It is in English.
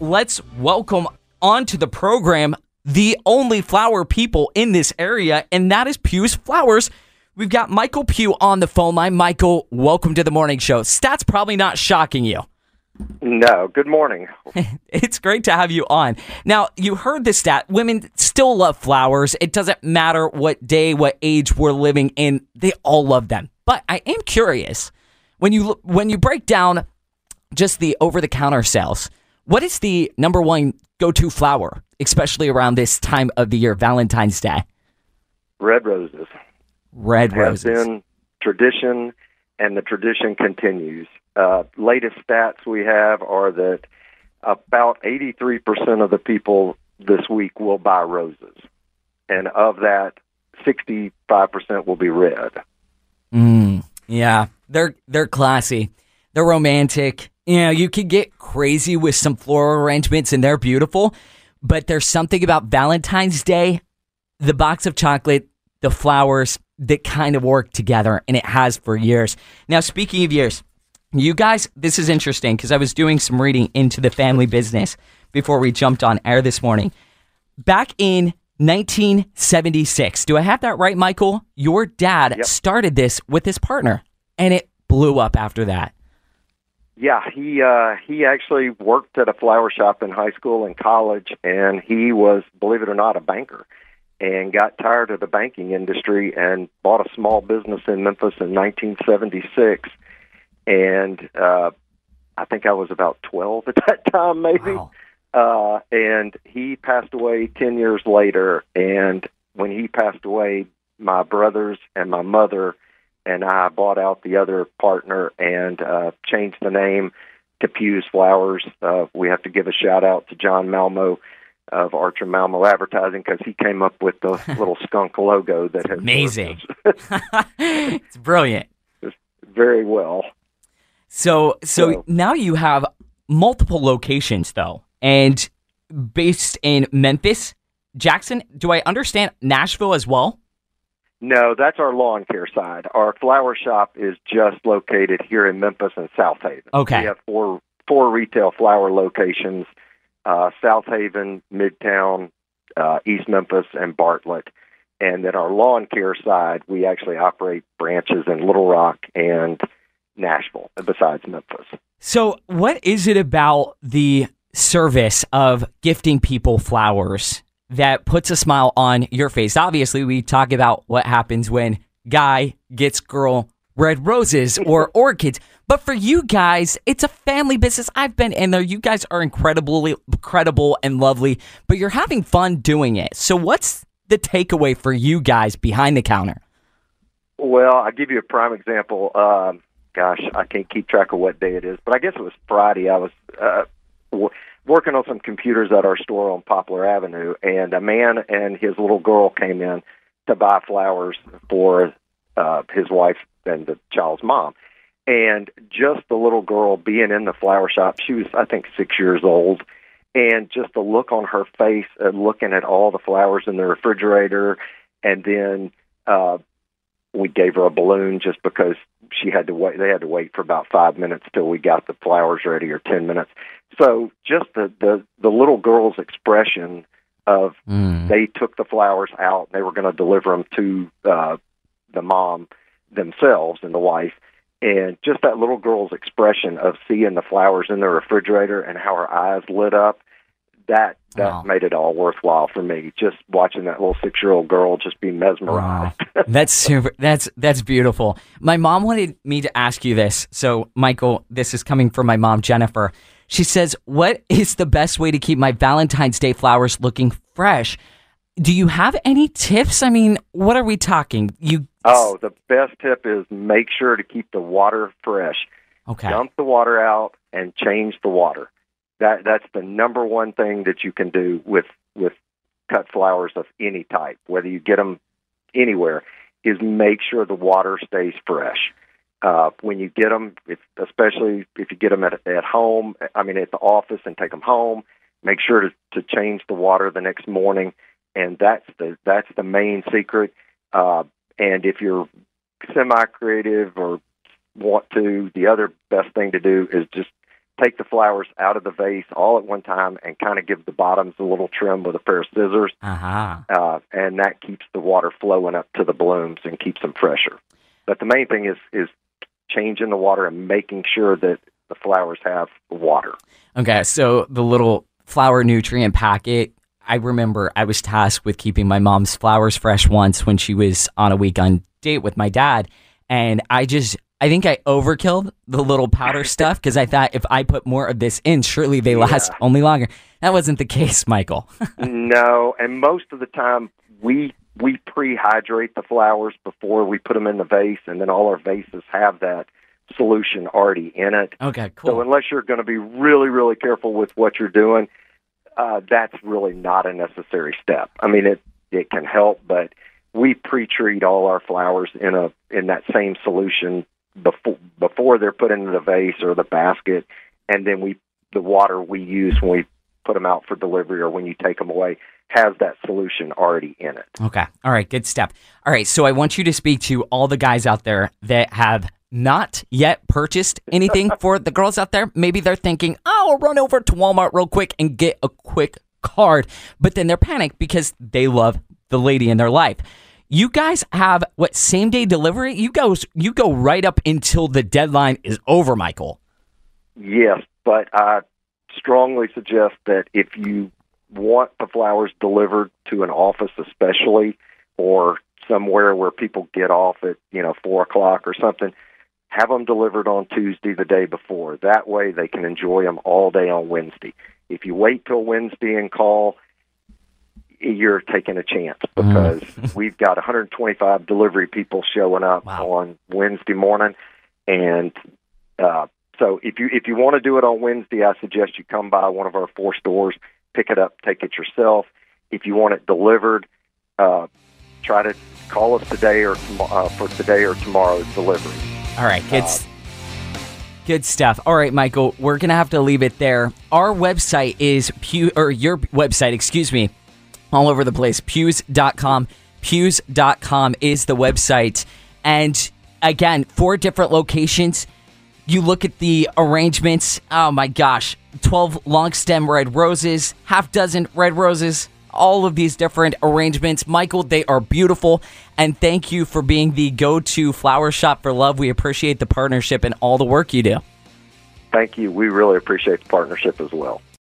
let's welcome onto the program the only flower people in this area, and that is Pugh's Flowers. We've got Michael Pugh on the phone line. Michael, welcome to the morning show. Stats probably not shocking you. No, good morning. it's great to have you on. Now, you heard the stat. Women still love flowers. It doesn't matter what day, what age we're living in. They all love them. But I am curious when you when you break down just the over the counter sales, what is the number one go to flower, especially around this time of the year, Valentine's Day? Red roses. Red Has roses. been tradition, and the tradition continues. Uh, latest stats we have are that about 83% of the people this week will buy roses. And of that, 65% will be red. Mm, yeah, they're they're classy. They're romantic. You know, you can get crazy with some floral arrangements and they're beautiful, but there's something about Valentine's Day, the box of chocolate, the flowers that kind of work together and it has for years. Now, speaking of years, you guys, this is interesting because I was doing some reading into the family business before we jumped on air this morning. Back in 1976, do I have that right, Michael? Your dad Yep. started this with his partner and it blew up after that. Yeah, he uh, he actually worked at a flower shop in high school and college, and he was, believe it or not, a banker, and got tired of the banking industry and bought a small business in Memphis in 1976. And uh, I think I was about 12 at that time, maybe. Wow. Uh, and he passed away 10 years later. And when he passed away, my brothers and my mother and I bought out the other partner and uh, changed the name to Pugh's Flowers. Uh, we have to give a shout out to John Malmo of Archer Malmo Advertising because he came up with the little skunk logo that has Amazing. it's brilliant. very well. So, so So- now you have multiple locations though, and based in Memphis, Jackson. Do I understand Nashville as well? No, that's our lawn care side. Our flower shop is just located here in Memphis and Southaven. Okay. We have four four retail flower locations: uh, Southaven, Midtown, uh, East Memphis, and Bartlett. And then our lawn care side, we actually operate branches in Little Rock and Nashville, besides Memphis. So, what is it about the service of gifting people flowers that puts a smile on your face? Obviously, we talk about what happens when guy gets girl red roses or orchids. But for you guys, it's a family business. I've been in there. You guys are incredibly credible and lovely, but you're having fun doing it. So, what's the takeaway for you guys behind the counter? Well, I'll give you a prime example. Um, gosh, I can't keep track of what day it is, but I guess it was Friday. I was uh, working on some computers at our store on Poplar Avenue, and a man and his little girl came in to buy flowers for uh, his wife and the child's mom. And just the little girl being in the flower shop, she was, I think, six years old. And just the look on her face, uh, looking at all the flowers in the refrigerator, and then uh, we gave her a balloon just because she had to wait. They had to wait for about five minutes till we got the flowers ready, or ten minutes. So just the the the little girl's expression of they took the flowers out. They were going to deliver them to uh, the mom themselves and the wife. And just that little girl's expression of seeing the flowers in the refrigerator and how her eyes lit up, that that Wow. made it all worthwhile for me. Just watching that little six year old girl just be mesmerized. Wow. That's super. That's that's beautiful. My mom wanted me to ask you this. So, Michael, this is coming from my mom, Jennifer. She says, "What is the best way to keep my Valentine's Day flowers looking fresh?" Do you have any tips? I mean, what are we talking? You Oh, the best tip is make sure to keep the water fresh. okay? Dump the water out and change the water. That that's the number one thing that you can do with with cut flowers of any type, whether you get them anywhere, is make sure the water stays fresh. Uh, when you get them, if, especially if you get them at at home, I mean at the office and take them home, make sure to, to change the water the next morning, and that's the that's the main secret. Uh, and if you're semi creative or want to, the other best thing to do is just take the flowers out of the vase all at one time and kind of give the bottoms a little trim with a pair of scissors. Uh-huh. Uh, and that keeps the water flowing up to the blooms and keeps them fresher. But the main thing is is changing the water and making sure that the flowers have water. Okay, so the little flower nutrient packet. I remember I was tasked with keeping my mom's flowers fresh once when she was on a weekend date with my dad, and I just I think I overkilled the little powder stuff because I thought if I put more of this in, surely they last only longer. That wasn't the case, Michael. no, and most of the time we we pre-hydrate the flowers before we put them in the vase, and then all our vases have that solution already in it. okay, cool. So unless you're going to be really, really careful with what you're doing, uh, that's really not a necessary step. I mean, it it can help, but we pre-treat all our flowers in a in that same solution before before they're put into the vase or the basket, and then we the water we use when we put them out for delivery or when you take them away has that solution already in it. Okay. All right. Good stuff. All right. So I want you to speak to all the guys out there that have not yet purchased anything for the girls out there. Maybe they're thinking, oh, I'll run over to Walmart real quick and get a quick card. But then they're panicked because they love the lady in their life. You guys have what same day delivery? You goes you go right up until the deadline is over, Michael. Yes, but I strongly suggest that if you want the flowers delivered to an office, especially, or somewhere where people get off at you know four o'clock or something, have them delivered on Tuesday the day before. That way, they can enjoy them all day on Wednesday. If you wait till Wednesday and call, you're taking a chance because we've got 125 delivery people showing up Wow. on Wednesday morning, and uh, so if you if you want to do it on Wednesday, I suggest you come by one of our four stores, pick it up, take it yourself. If you want it delivered, uh, try to call us today or uh, for today or tomorrow's delivery. All right, good, s- good stuff. All right, Michael, we're gonna have to leave it there. Our website is Pugh, or your website, excuse me, all over the place. Pughs.com. Pughs.com is the website, and again, four different locations. You look at the arrangements. Oh my gosh, twelve long stem red roses, half dozen red roses, all of these different arrangements. Michael, they are beautiful. And thank you for being the go to flower shop for love. We appreciate the partnership and all the work you do. Thank you. We really appreciate the partnership as well.